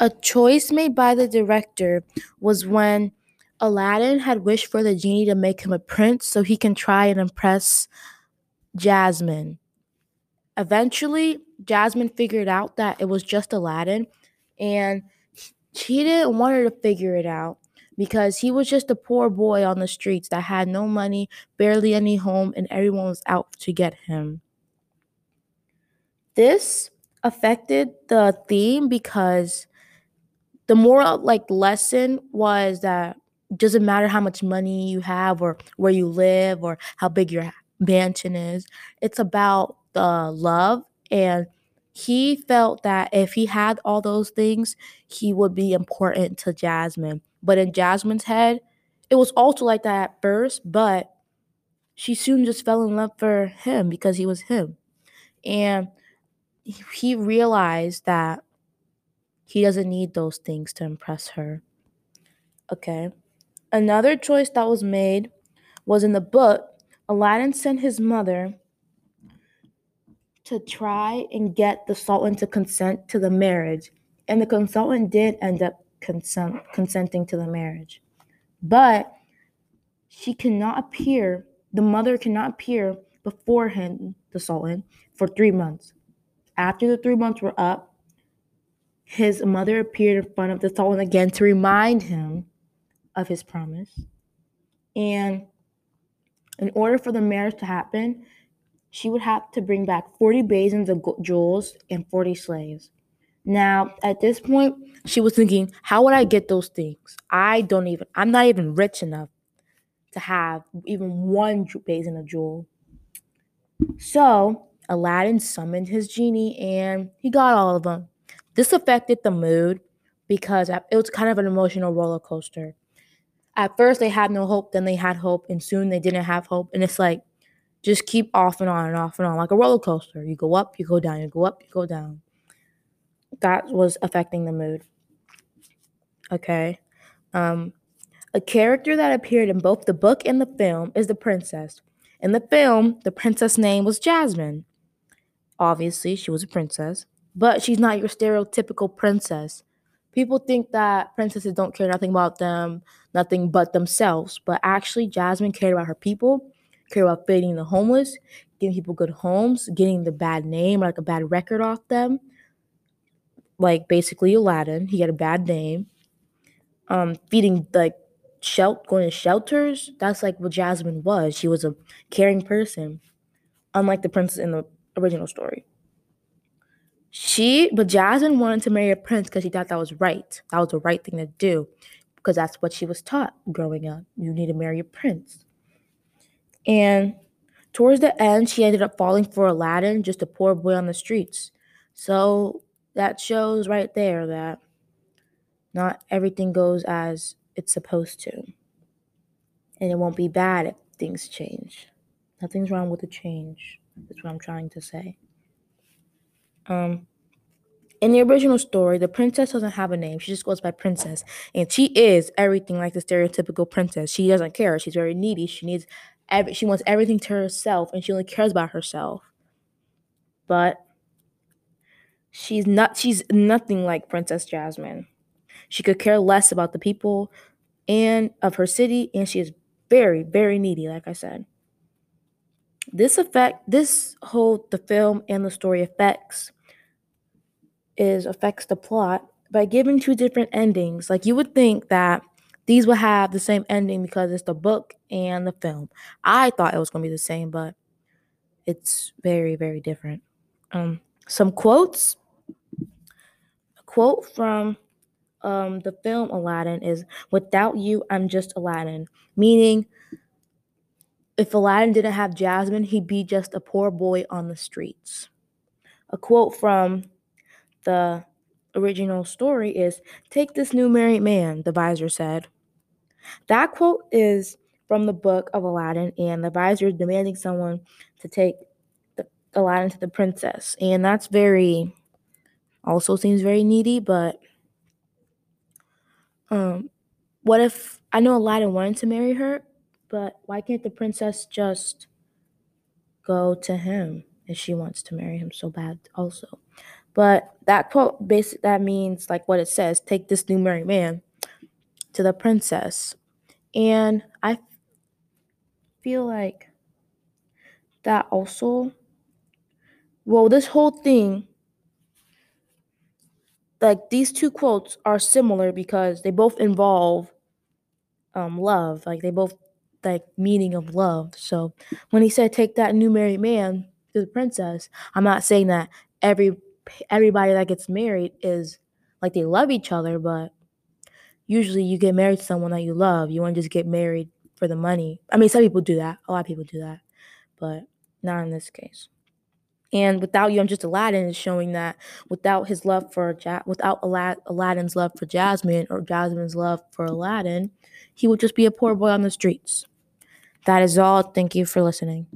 A choice made by the director was when Aladdin had wished for the genie to make him a prince so he can try and impress Jasmine. Eventually, Jasmine figured out that it was just Aladdin, and she didn't want her to figure it out because he was just a poor boy on the streets that had no money, barely any home, and everyone was out to get him. This affected the theme because the moral like lesson was that doesn't matter how much money you have or where you live or how big your mansion is. It's about the love and he felt that if he had all those things, he would be important to Jasmine. But in Jasmine's head, it was also like that at first, but she soon just fell in love for him because he was him. And he realized that he doesn't need those things to impress her. Okay. Another choice that was made was in the book, Aladdin sent his mother to try and get the Sultan to consent to the marriage. And the consultant did end up consent, consenting to the marriage. But she cannot appear, the mother cannot appear before him, the Sultan, for three months. After the three months were up, his mother appeared in front of the throne again to remind him of his promise. And in order for the marriage to happen, she would have to bring back 40 basins of jewels and 40 slaves. Now, at this point, she was thinking, how would I get those things? I don't even, I'm not even rich enough to have even one basin of jewel. So, Aladdin summoned his genie and he got all of them. This affected the mood because it was kind of an emotional roller coaster. At first, they had no hope, then they had hope, and soon they didn't have hope. And it's like, just keep off and on and off and on like a roller coaster. You go up, you go down, you go up, you go down. That was affecting the mood. Okay. Um, a character that appeared in both the book and the film is the princess. In the film, the princess name was Jasmine. Obviously, she was a princess, but she's not your stereotypical princess. People think that princesses don't care nothing about them, nothing but themselves, but actually, Jasmine cared about her people cared about feeding the homeless, giving people good homes, getting the bad name, like a bad record off them. Like basically Aladdin, he had a bad name. Um, feeding like shelter, going to shelters. That's like what Jasmine was. She was a caring person, unlike the princess in the original story. She, but Jasmine wanted to marry a prince because she thought that was right. That was the right thing to do, because that's what she was taught growing up. You need to marry a prince. And towards the end, she ended up falling for Aladdin, just a poor boy on the streets. So that shows right there that not everything goes as it's supposed to. And it won't be bad if things change. Nothing's wrong with the change. That's what I'm trying to say. Um, in the original story, the princess doesn't have a name. She just goes by princess. And she is everything like the stereotypical princess. She doesn't care. She's very needy. She needs every, she wants everything to herself and she only cares about herself. But she's not she's nothing like Princess Jasmine. She could care less about the people and of her city and she is very very needy like I said. This effect this whole the film and the story affects is affects the plot by giving two different endings. Like you would think that these will have the same ending because it's the book and the film. I thought it was going to be the same, but it's very, very different. Um, some quotes. A quote from um, the film Aladdin is Without you, I'm just Aladdin, meaning if Aladdin didn't have Jasmine, he'd be just a poor boy on the streets. A quote from the original story is Take this new married man, the vizier said. That quote is from the book of Aladdin, and the vizier is demanding someone to take the, Aladdin to the princess. And that's very, also seems very needy, but um, what if I know Aladdin wanted to marry her, but why can't the princess just go to him if she wants to marry him so bad also? But that quote basic that means like what it says, take this new married man to the princess. And I feel like that also well, this whole thing like these two quotes are similar because they both involve um love. Like they both like meaning of love. So when he said take that new married man to the princess, I'm not saying that every everybody that gets married is like they love each other, but usually you get married to someone that you love. You want to just get married for the money. I mean, some people do that. A lot of people do that, but not in this case. And without you, I'm just Aladdin is showing that without his love for ja- without Aladdin's love for Jasmine or Jasmine's love for Aladdin, he would just be a poor boy on the streets. That is all. Thank you for listening.